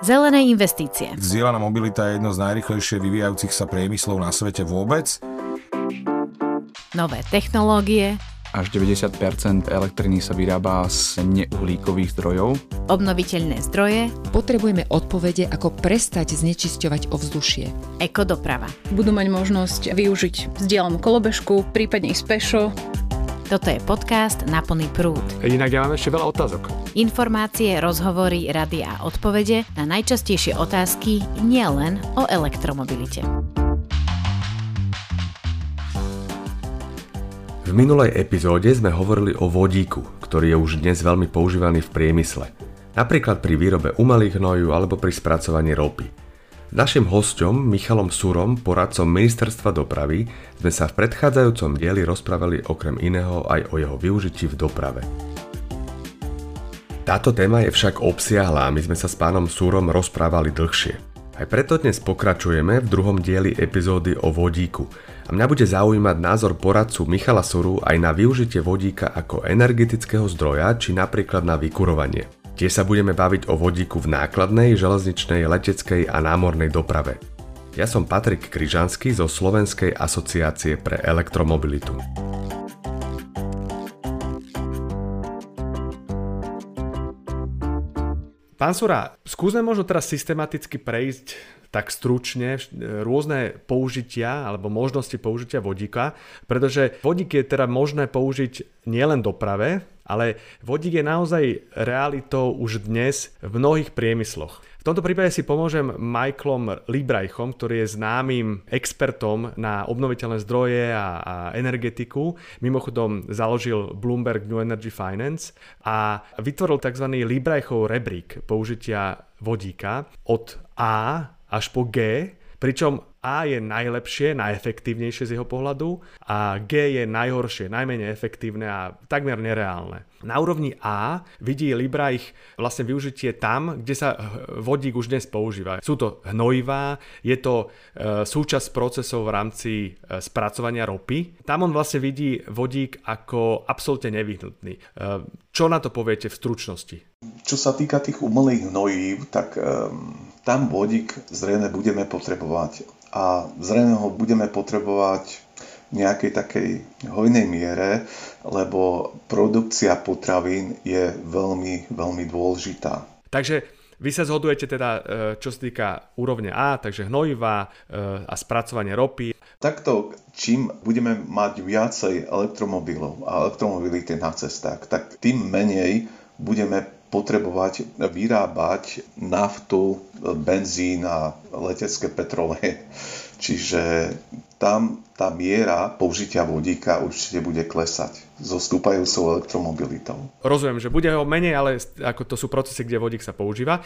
Zelené investície. Zdieľaná mobilita je jedno z najrychlejšie vyvíjajúcich sa priemyslov na svete vôbec. Nové technológie. Až 90 elektriny sa vyrába z neuhlíkových zdrojov. Obnoviteľné zdroje. Potrebujeme odpovede, ako prestať znečisťovať ovzdušie. Ekodoprava. Budú mať možnosť využiť vzdielanú kolobežku, prípadne ísť pešo. Toto je podcast Na plný prúd. Inak ja mám ešte veľa otázok. Informácie, rozhovory, rady a odpovede na najčastejšie otázky nielen o elektromobilite. V minulej epizóde sme hovorili o vodíku, ktorý je už dnes veľmi používaný v priemysle. Napríklad pri výrobe umelých hnojú alebo pri spracovaní ropy. S našim hostom Michalom Surom, poradcom Ministerstva dopravy, sme sa v predchádzajúcom dieli rozprávali okrem iného aj o jeho využití v doprave. Táto téma je však obsiahla a my sme sa s pánom Súrom rozprávali dlhšie. Aj preto dnes pokračujeme v druhom dieli epizódy o vodíku a mňa bude zaujímať názor poradcu Michala Suru aj na využitie vodíka ako energetického zdroja či napríklad na vykurovanie. Tiež sa budeme baviť o vodíku v nákladnej, železničnej, leteckej a námornej doprave. Ja som Patrik Kryžanský zo Slovenskej asociácie pre elektromobilitu. Pán Sura, skúsme možno teraz systematicky prejsť tak stručne rôzne použitia alebo možnosti použitia vodíka, pretože vodík je teda možné použiť nielen doprave, ale vodík je naozaj realitou už dnes v mnohých priemysloch. V tomto prípade si pomôžem Michaelom Librajchom, ktorý je známym expertom na obnoviteľné zdroje a, a energetiku. Mimochodom založil Bloomberg New Energy Finance a vytvoril tzv. Librajchov rebrík použitia vodíka od A až po G, pričom a je najlepšie, najefektívnejšie z jeho pohľadu a G je najhoršie, najmenej efektívne a takmer nereálne. Na úrovni A vidí Libra ich vlastne využitie tam, kde sa vodík už dnes používa. Sú to hnojivá, je to e, súčasť procesov v rámci e, spracovania ropy. Tam on vlastne vidí vodík ako absolútne nevyhnutný. E, čo na to poviete v stručnosti? Čo sa týka tých umelých hnojív, tak um, tam vodík zrejme budeme potrebovať a zrejme ho budeme potrebovať v nejakej takej hojnej miere, lebo produkcia potravín je veľmi, veľmi dôležitá. Takže vy sa zhodujete teda, e, čo sa týka úrovne A, takže hnojivá e, a spracovanie ropy. Takto, čím budeme mať viacej elektromobilov a elektromobility na cestách, tak tým menej budeme potrebovať vyrábať naftu, benzín a letecké petroleje. Čiže tam tá miera použitia vodíka určite bude klesať so stúpajúcou elektromobilitou. Rozumiem, že bude ho menej, ale ako to sú procesy, kde vodík sa používa.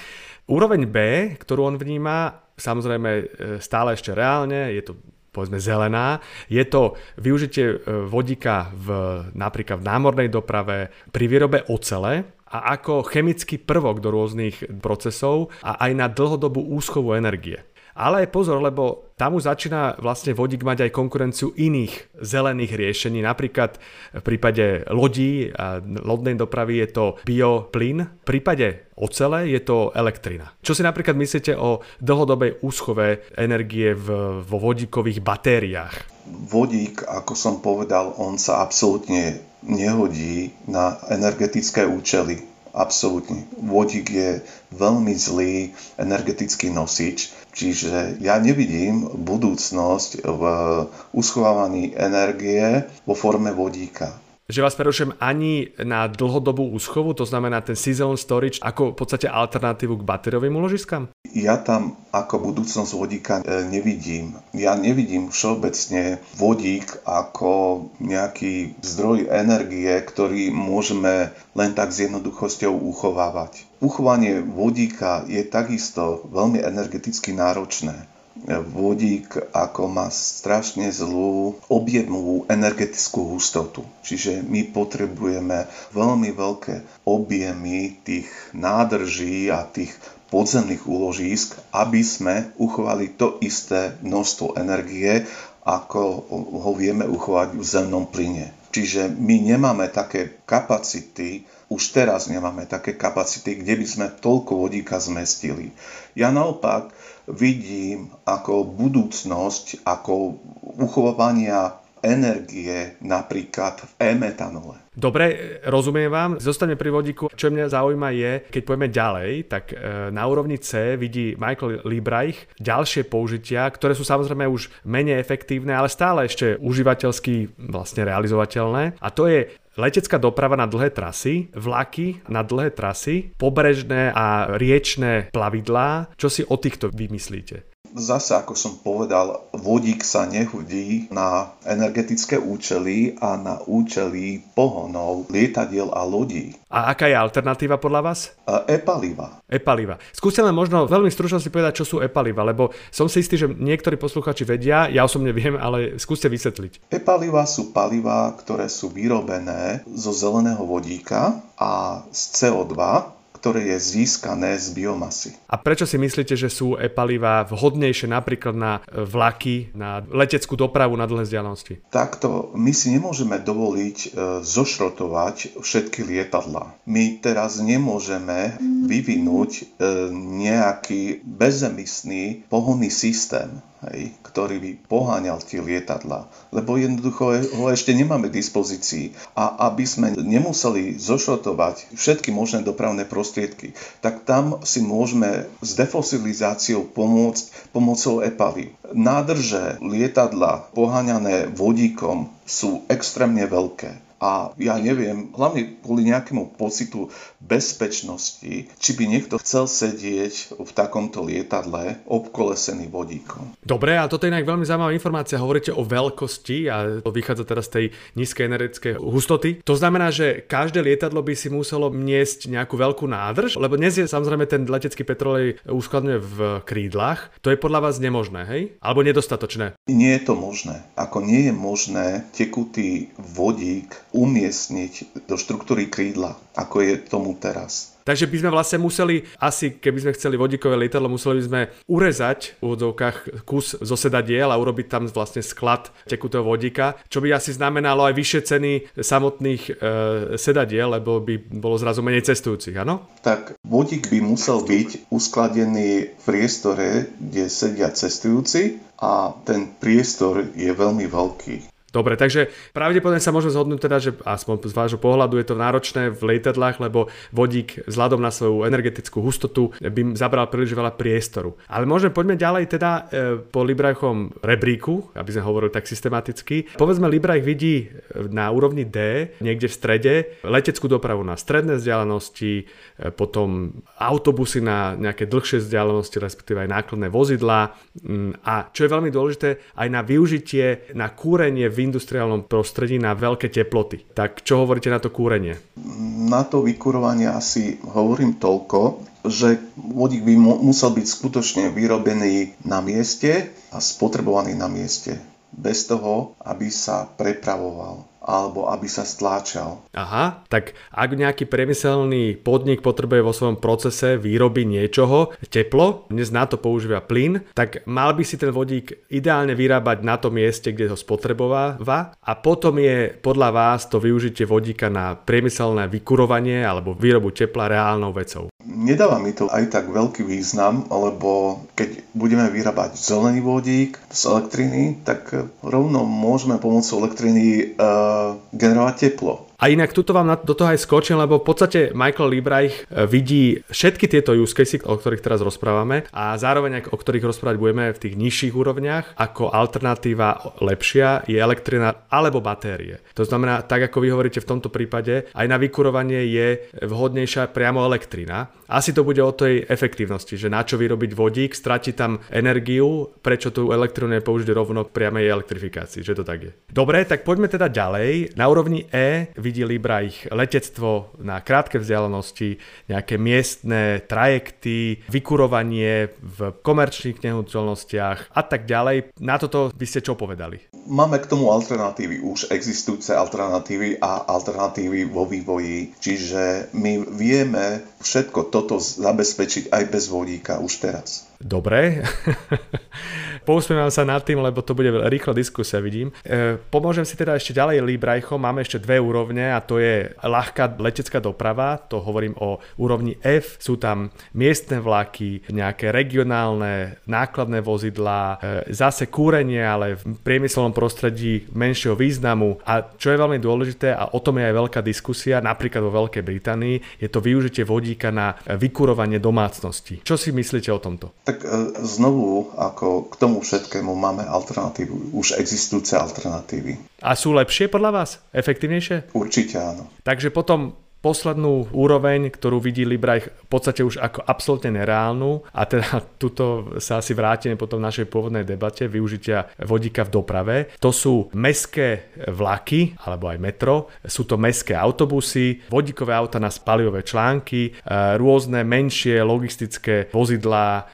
Úroveň B, ktorú on vníma, samozrejme e, stále ešte reálne, je to povedzme zelená. Je to využitie e, vodíka v, napríklad v námornej doprave, pri výrobe ocele, a ako chemický prvok do rôznych procesov a aj na dlhodobú úschovu energie. Ale pozor, lebo tam už začína vlastne vodík mať aj konkurenciu iných zelených riešení. Napríklad v prípade lodí a lodnej dopravy je to bioplyn, v prípade ocele je to elektrina. Čo si napríklad myslíte o dlhodobej úschove energie v, vo vodíkových batériách? Vodík, ako som povedal, on sa absolútne nehodí na energetické účely. Absolútne. Vodík je veľmi zlý energetický nosič, čiže ja nevidím budúcnosť v uschovávaní energie vo forme vodíka že vás prerušujem ani na dlhodobú úschovu, to znamená ten season storage, ako v podstate alternatívu k batériovým úložiskám? Ja tam ako budúcnosť vodíka e, nevidím. Ja nevidím všeobecne vodík ako nejaký zdroj energie, ktorý môžeme len tak s jednoduchosťou uchovávať. Uchovanie vodíka je takisto veľmi energeticky náročné vodík ako má strašne zlú objemovú energetickú hustotu. Čiže my potrebujeme veľmi veľké objemy tých nádrží a tých podzemných úložísk, aby sme uchovali to isté množstvo energie, ako ho vieme uchovať v zemnom plyne. Čiže my nemáme také kapacity, už teraz nemáme také kapacity, kde by sme toľko vodíka zmestili. Ja naopak vidím ako budúcnosť, ako uchovania energie napríklad v e-metanole. Dobre, rozumiem vám. Zostane pri vodíku. Čo mňa zaujíma je, keď poďme ďalej, tak e, na úrovni C vidí Michael Liebreich ďalšie použitia, ktoré sú samozrejme už menej efektívne, ale stále ešte užívateľsky vlastne realizovateľné. A to je letecká doprava na dlhé trasy, vlaky na dlhé trasy, pobrežné a riečné plavidlá. Čo si o týchto vymyslíte? Zase, ako som povedal, vodík sa nehodí na energetické účely a na účely pohonov lietadiel a lodí. A aká je alternatíva podľa vás? E-paliva. E-paliva. Skúste len možno veľmi stručne si povedať, čo sú e-paliva, lebo som si istý, že niektorí posluchači vedia, ja osobne viem, ale skúste vysvetliť. E-paliva sú paliva, ktoré sú vyrobené zo zeleného vodíka a z CO2, ktoré je získané z biomasy. A prečo si myslíte, že sú e-palivá vhodnejšie napríklad na e, vlaky, na leteckú dopravu na dlhé vzdialenosti? Takto my si nemôžeme dovoliť e, zošrotovať všetky lietadla. My teraz nemôžeme vyvinúť e, nejaký bezemisný pohonný systém hej, ktorý by poháňal tie lietadla. Lebo jednoducho ho ešte nemáme k dispozícii. A aby sme nemuseli zošrotovať všetky možné dopravné prostriedky, tak tam si môžeme s defosilizáciou pomôcť pomocou EPALy. Nádrže lietadla poháňané vodíkom sú extrémne veľké. A ja neviem, hlavne kvôli nejakému pocitu bezpečnosti, či by niekto chcel sedieť v takomto lietadle obkolesený vodíkom. Dobre, a toto je inak veľmi zaujímavá informácia. Hovoríte o veľkosti a to vychádza teraz z tej nízkej energetickej hustoty. To znamená, že každé lietadlo by si muselo niesť nejakú veľkú nádrž, lebo dnes je samozrejme ten letecký petrolej uskladňuje v krídlach. To je podľa vás nemožné, hej? Alebo nedostatočné? Nie je to možné. Ako nie je možné tekutý vodík umiestniť do štruktúry krídla, ako je tomu teraz. Takže by sme vlastne museli, asi keby sme chceli vodíkové lietadlo, museli by sme urezať v úvodzovkách kus zo sedadiel a urobiť tam vlastne sklad tekutého vodíka, čo by asi znamenalo aj vyššie ceny samotných e, sedadiel, lebo by bolo zrazu menej cestujúcich, áno? Tak vodík by musel byť uskladený v priestore, kde sedia cestujúci a ten priestor je veľmi veľký. Dobre, takže pravdepodobne sa môžeme zhodnúť teda, že aspoň z vášho pohľadu je to náročné v lietadlách, lebo vodík vzhľadom na svoju energetickú hustotu by zabral príliš veľa priestoru. Ale môžeme poďme ďalej teda e, po Librajchom rebríku, aby sme hovorili tak systematicky. Povedzme, Librajch vidí na úrovni D, niekde v strede, leteckú dopravu na stredné vzdialenosti, e, potom autobusy na nejaké dlhšie vzdialenosti, respektíve aj nákladné vozidlá mm, a čo je veľmi dôležité, aj na využitie, na kúrenie industriálnom prostredí na veľké teploty. Tak čo hovoríte na to kúrenie? Na to vykurovanie asi hovorím toľko, že vodík by musel byť skutočne vyrobený na mieste a spotrebovaný na mieste. Bez toho, aby sa prepravoval alebo aby sa stláčal. Aha, tak ak nejaký priemyselný podnik potrebuje vo svojom procese výroby niečoho teplo, dnes na to používa plyn, tak mal by si ten vodík ideálne vyrábať na tom mieste, kde ho spotrebováva a potom je podľa vás to využitie vodíka na priemyselné vykurovanie alebo výrobu tepla reálnou vecou. Nedáva mi to aj tak veľký význam, lebo keď budeme vyrábať zelený vodík z elektriny, tak rovno môžeme pomocou elektriny uh, generovať teplo. A inak tuto vám do toho aj skočím, lebo v podstate Michael Liebreich e, vidí všetky tieto use cases, o ktorých teraz rozprávame a zároveň o ktorých rozprávať budeme v tých nižších úrovniach, ako alternatíva lepšia je elektrina alebo batérie. To znamená, tak ako vy hovoríte v tomto prípade, aj na vykurovanie je vhodnejšia priamo elektrina. Asi to bude o tej efektívnosti, že na čo vyrobiť vodík, strati tam energiu, prečo tú elektrinu použiť rovno priamej elektrifikácii, že to tak je. Dobre, tak poďme teda ďalej. Na úrovni E vidí Libra ich letectvo na krátke vzdialenosti, nejaké miestne trajekty, vykurovanie v komerčných nehnuteľnostiach a tak ďalej. Na toto by ste čo povedali? Máme k tomu alternatívy, už existujúce alternatívy a alternatívy vo vývoji. Čiže my vieme všetko toto zabezpečiť aj bez vodíka už teraz. Dobre. Pousmievam sa nad tým, lebo to bude rýchla diskusia, vidím. E, pomôžem si teda ešte ďalej Librajchom. Máme ešte dve úrovne a to je ľahká letecká doprava, to hovorím o úrovni F. Sú tam miestne vlaky, nejaké regionálne nákladné vozidlá, e, zase kúrenie, ale v priemyselnom prostredí menšieho významu. A čo je veľmi dôležité, a o tom je aj veľká diskusia, napríklad vo Veľkej Británii, je to využitie vodíka na vykurovanie domácnosti. Čo si myslíte o tomto? Tak e, znovu, ako k tomu všetkému máme alternatívy, už existujúce alternatívy. A sú lepšie podľa vás? Efektívnejšie? Určite áno. Takže potom poslednú úroveň, ktorú vidí Libraj v podstate už ako absolútne nereálnu a teda tuto sa asi vrátime potom v našej pôvodnej debate využitia vodíka v doprave. To sú meské vlaky alebo aj metro, sú to meské autobusy, vodíkové auta na spaliové články, e, rôzne menšie logistické vozidlá.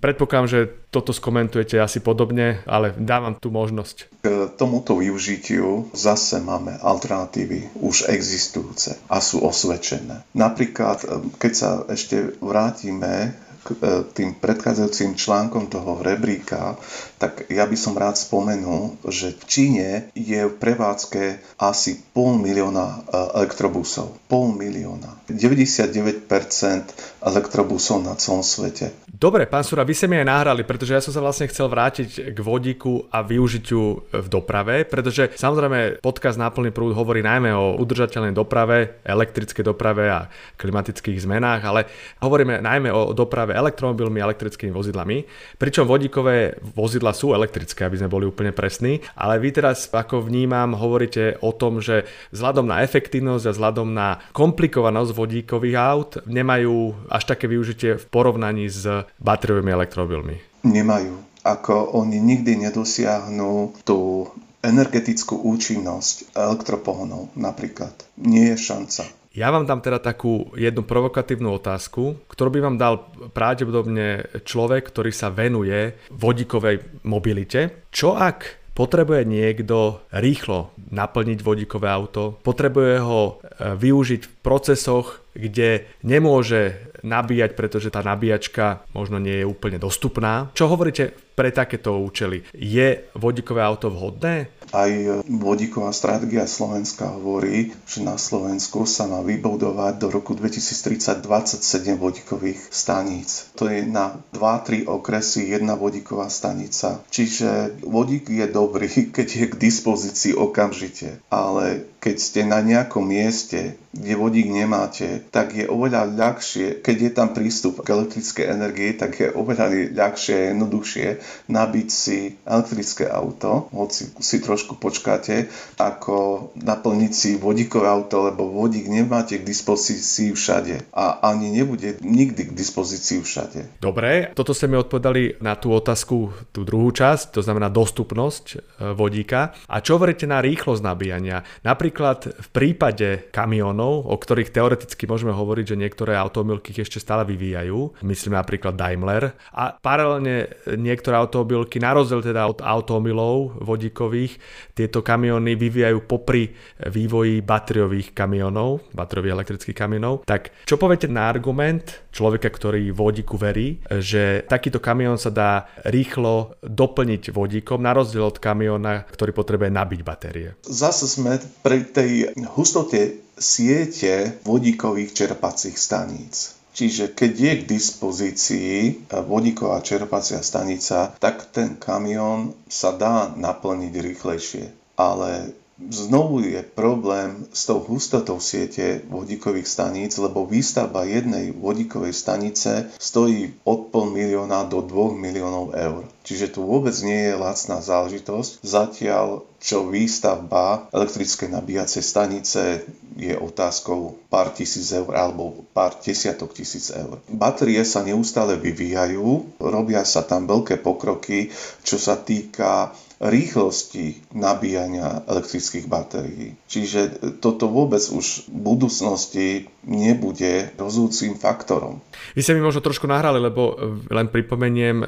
Predpokladám, že toto skomentujete asi podobne, ale dávam tu možnosť. K tomuto využitiu zase máme alternatívy už existujúce a sú osvedčené. Napríklad, keď sa ešte vrátime k e, tým predchádzajúcim článkom toho rebríka, tak ja by som rád spomenul, že v Číne je v prevádzke asi pol milióna e, elektrobusov. Pol milióna. 99% elektrobusov na celom svete. Dobre, pán Sura, vy ste mi aj nahrali, pretože ja som sa vlastne chcel vrátiť k vodíku a využitiu v doprave, pretože samozrejme podcast Náplný prúd hovorí najmä o udržateľnej doprave, elektrickej doprave a klimatických zmenách, ale hovoríme najmä o doprave elektromobilmi a elektrickými vozidlami, pričom vodíkové vozidla sú elektrické, aby sme boli úplne presní, ale vy teraz, ako vnímam, hovoríte o tom, že vzhľadom na efektívnosť a vzhľadom na komplikovanosť vodíkových aut nemajú až také využitie v porovnaní s batériovými elektromobilmi? Nemajú. Ako oni nikdy nedosiahnu tú energetickú účinnosť elektropohonov napríklad. Nie je šanca. Ja vám dám teda takú jednu provokatívnu otázku, ktorú by vám dal pravdepodobne človek, ktorý sa venuje vodíkovej mobilite. Čo ak potrebuje niekto rýchlo naplniť vodíkové auto, potrebuje ho e, využiť v procesoch, kde nemôže nabíjať, pretože tá nabíjačka možno nie je úplne dostupná. Čo hovoríte pre takéto účely? Je vodíkové auto vhodné? Aj vodíková stratégia Slovenska hovorí, že na Slovensku sa má vybudovať do roku 2030 27 vodíkových staníc. To je na 2-3 okresy jedna vodíková stanica. Čiže vodík je dobrý, keď je k dispozícii okamžite, ale keď ste na nejakom mieste, kde vodík nemáte, tak je oveľa ľahšie, keď je tam prístup k elektrickej energii, tak je oveľa ľahšie a jednoduchšie nabiť si elektrické auto, hoci si trošku počkáte, ako naplniť si vodíkové auto, lebo vodík nemáte k dispozícii všade a ani nebude nikdy k dispozícii všade. Dobre, toto ste mi odpovedali na tú otázku, tú druhú časť, to znamená dostupnosť e, vodíka. A čo hovoríte na rýchlosť nabíjania? Napríklad v prípade kamionov, o ktorých teoreticky môžeme hovoriť, že niektoré automobilky ešte stále vyvíjajú, myslím napríklad Daimler, a paralelne niektoré automobilky, na rozdiel teda od automobilov vodíkových, tieto kamiony vyvíjajú popri vývoji batériových kamionov, batériových elektrických kamionov. Tak čo poviete na argument človeka, ktorý vodíku verí, že takýto kamión sa dá rýchlo doplniť vodíkom, na rozdiel od kamiona, ktorý potrebuje nabiť batérie? Zase sme pri tej hustote siete vodíkových čerpacích staníc. Čiže keď je k dispozícii vodíková čerpacia stanica, tak ten kamión sa dá naplniť rýchlejšie. Ale znovu je problém s tou hustotou siete vodíkových staníc, lebo výstavba jednej vodíkovej stanice stojí od pol milióna do 2 miliónov eur. Čiže tu vôbec nie je lacná záležitosť. Zatiaľ, čo výstavba elektrickej nabíjacej stanice je otázkou pár tisíc eur alebo pár desiatok tisíc eur. Batérie sa neustále vyvíjajú, robia sa tam veľké pokroky, čo sa týka rýchlosti nabíjania elektrických batérií. Čiže toto vôbec už v budúcnosti nebude rozhodujúcim faktorom. Vy ste mi možno trošku nahrali, lebo len pripomeniem, e,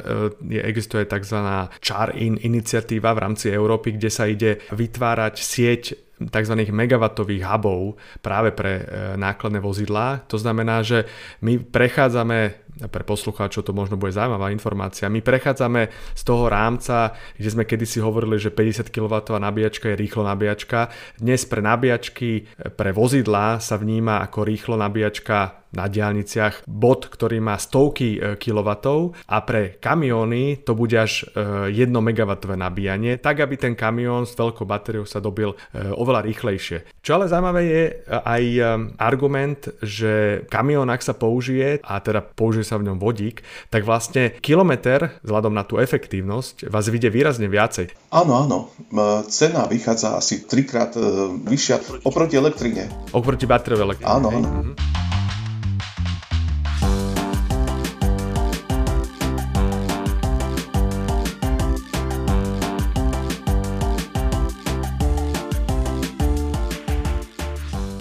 existuje tzv. CHAR-IN iniciatíva v rámci Európy, kde sa ide vytvárať sieť tzv. megawattových hubov práve pre e, nákladné vozidlá. To znamená, že my prechádzame pre poslucháčov to možno bude zaujímavá informácia. My prechádzame z toho rámca, kde sme kedysi hovorili, že 50 kW nabíjačka je rýchlo nabíjačka. Dnes pre nabíjačky pre vozidlá sa vníma ako rýchlo nabíjačka na diálniciach bod, ktorý má stovky e, kW a pre kamióny to bude až 1 e, MW nabíjanie, tak aby ten kamión s veľkou batériou sa dobil e, oveľa rýchlejšie. Čo ale zaujímavé je aj argument, že kamión ak sa použije a teda použije sa v ňom vodík, tak vlastne kilometr vzhľadom na tú efektívnosť vás vyjde výrazne viacej. Áno, áno. Cena vychádza asi trikrát vyššia oproti elektrine. Oproti batériovej elektrine. Áno, áno. Mhm.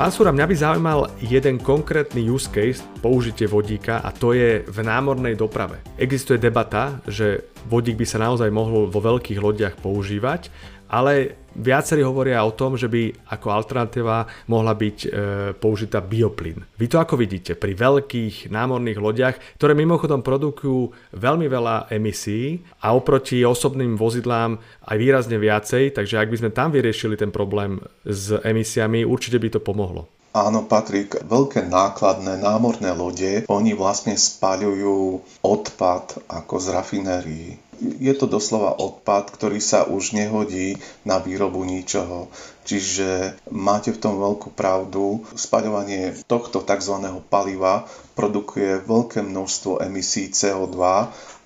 Pán Súra, mňa by zaujímal jeden konkrétny use case použitie vodíka a to je v námornej doprave. Existuje debata, že vodík by sa naozaj mohol vo veľkých lodiach používať, ale viacerí hovoria o tom, že by ako alternatíva mohla byť e, použitá bioplyn. Vy to ako vidíte pri veľkých námorných lodiach, ktoré mimochodom produkujú veľmi veľa emisí a oproti osobným vozidlám aj výrazne viacej, takže ak by sme tam vyriešili ten problém s emisiami, určite by to pomohlo. Áno, Patrik, veľké nákladné námorné lode, oni vlastne spaľujú odpad ako z rafinérií. Je to doslova odpad, ktorý sa už nehodí na výrobu ničoho. Čiže máte v tom veľkú pravdu. Spaľovanie tohto tzv. paliva produkuje veľké množstvo emisí CO2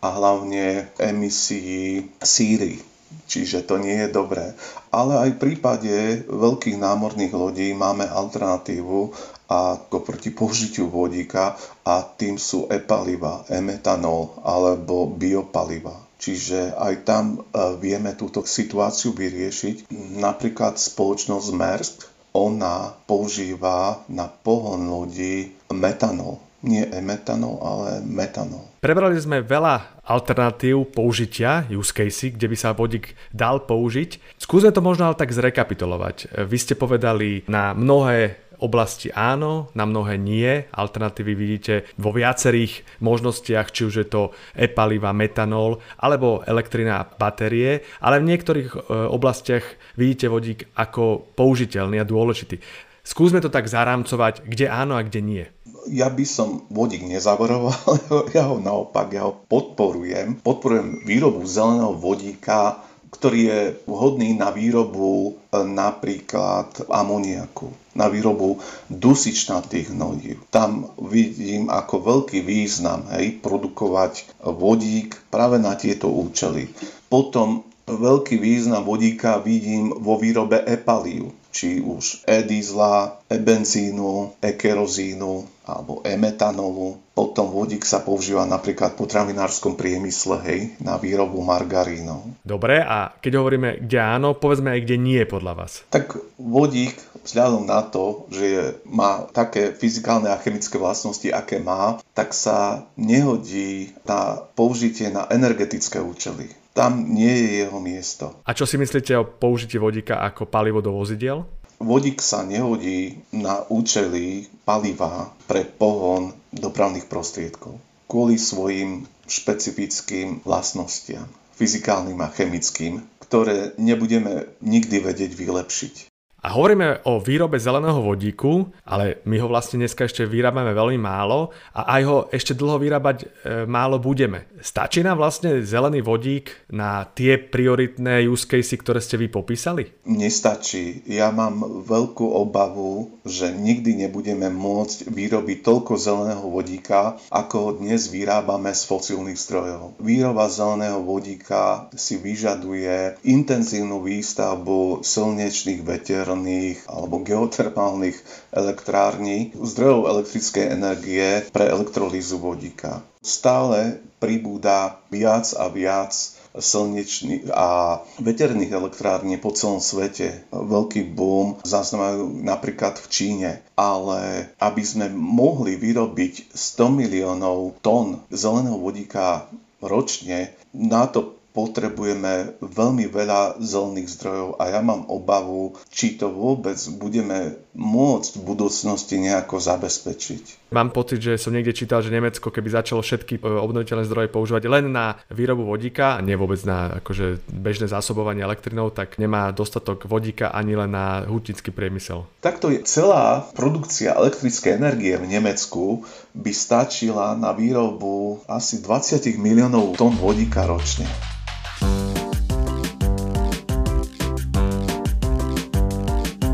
a hlavne emisí síry čiže to nie je dobré. Ale aj v prípade veľkých námorných lodí máme alternatívu ako proti použitiu vodíka a tým sú e-paliva, e-metanol alebo biopaliva. Čiže aj tam e, vieme túto situáciu vyriešiť. Napríklad spoločnosť Maersk, ona používa na pohon lodí metanol nie e-metanol, ale metanol. Prebrali sme veľa alternatív použitia use case, kde by sa vodík dal použiť. Skúsme to možno ale tak zrekapitulovať. Vy ste povedali na mnohé oblasti áno, na mnohé nie. Alternatívy vidíte vo viacerých možnostiach, či už je to e-paliva, metanol alebo elektrina a batérie, ale v niektorých e, oblastiach vidíte vodík ako použiteľný a dôležitý. Skúsme to tak zarámcovať, kde áno a kde nie ja by som vodík nezaboroval, ja ho naopak, ja ho podporujem. Podporujem výrobu zeleného vodíka, ktorý je vhodný na výrobu e, napríklad amoniaku, na výrobu dusičnatých hnojív. Tam vidím ako veľký význam hej, produkovať vodík práve na tieto účely. Potom veľký význam vodíka vidím vo výrobe epalív či už e-diesla, e-benzínu, e-kerozínu alebo e-metanolu. Potom vodík sa používa napríklad v potravinárskom priemysle, hej, na výrobu margarínov. Dobre, a keď hovoríme, kde áno, povedzme aj, kde nie podľa vás. Tak vodík, vzhľadom na to, že má také fyzikálne a chemické vlastnosti, aké má, tak sa nehodí na použitie na energetické účely tam nie je jeho miesto. A čo si myslíte o použití vodíka ako palivo do vozidiel? Vodík sa nehodí na účely paliva pre pohon dopravných prostriedkov kvôli svojim špecifickým vlastnostiam, fyzikálnym a chemickým, ktoré nebudeme nikdy vedieť vylepšiť. A hovoríme o výrobe zeleného vodíku, ale my ho vlastne dneska ešte vyrábame veľmi málo a aj ho ešte dlho vyrábať e, málo budeme. Stačí nám vlastne zelený vodík na tie prioritné use case, ktoré ste vy popísali? Nestačí. Ja mám veľkú obavu, že nikdy nebudeme môcť vyrobiť toľko zeleného vodíka, ako ho dnes vyrábame z fosílnych zdrojov. Výroba zeleného vodíka si vyžaduje intenzívnu výstavbu slnečných veter solárnych alebo geotermálnych elektrární, zdrojov elektrickej energie pre elektrolízu vodíka. Stále pribúda viac a viac slnečných a veterných elektrární po celom svete. Veľký boom zaznamenajú napríklad v Číne. Ale aby sme mohli vyrobiť 100 miliónov tón zeleného vodíka ročne, na to potrebujeme veľmi veľa zelených zdrojov a ja mám obavu, či to vôbec budeme môcť v budúcnosti nejako zabezpečiť. Mám pocit, že som niekde čítal, že Nemecko keby začalo všetky e, obnoviteľné zdroje používať len na výrobu vodíka, nie vôbec na akože bežné zásobovanie elektrinou, tak nemá dostatok vodíka ani len na hutnický priemysel. Takto je celá produkcia elektrickej energie v Nemecku by stačila na výrobu asi 20 miliónov tón vodíka ročne.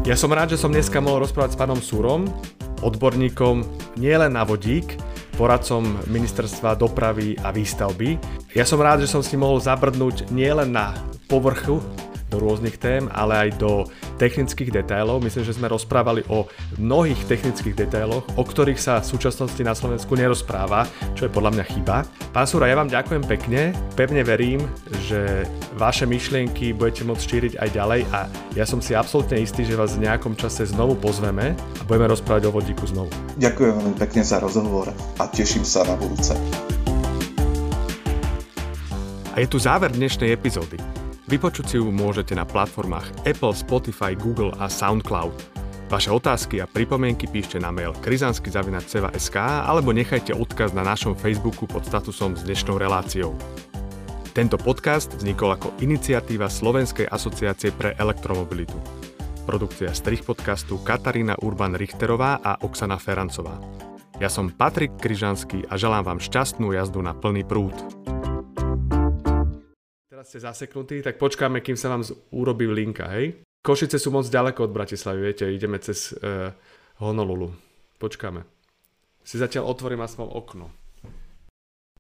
Ja som rád, že som dneska mohol rozprávať s pánom Súrom, odborníkom nielen na vodík, poradcom ministerstva dopravy a výstavby. Ja som rád, že som s ním mohol zabrdnúť nielen na povrchu do rôznych tém, ale aj do technických detailov. Myslím, že sme rozprávali o mnohých technických detailoch, o ktorých sa v súčasnosti na Slovensku nerozpráva, čo je podľa mňa chyba. Pán Súra, ja vám ďakujem pekne. Pevne verím, že vaše myšlienky budete môcť šíriť aj ďalej a ja som si absolútne istý, že vás v nejakom čase znovu pozveme a budeme rozprávať o vodíku znovu. Ďakujem veľmi pekne za rozhovor a teším sa na budúce. A je tu záver dnešnej epizódy. Vypočuť si ju môžete na platformách Apple, Spotify, Google a SoundCloud. Vaše otázky a pripomienky píšte na mail krizansky.sk alebo nechajte odkaz na našom Facebooku pod statusom s dnešnou reláciou. Tento podcast vznikol ako iniciatíva Slovenskej asociácie pre elektromobilitu. Produkcia strich podcastu Katarína Urban Richterová a Oksana Ferancová. Ja som Patrik Kryžanský a želám vám šťastnú jazdu na plný prúd teraz ste zaseknutí, tak počkáme, kým sa vám urobí linka, hej? Košice sú moc ďaleko od Bratislavy, viete, ideme cez uh, Honolulu. Počkáme. Si zatiaľ otvorím aspoň okno.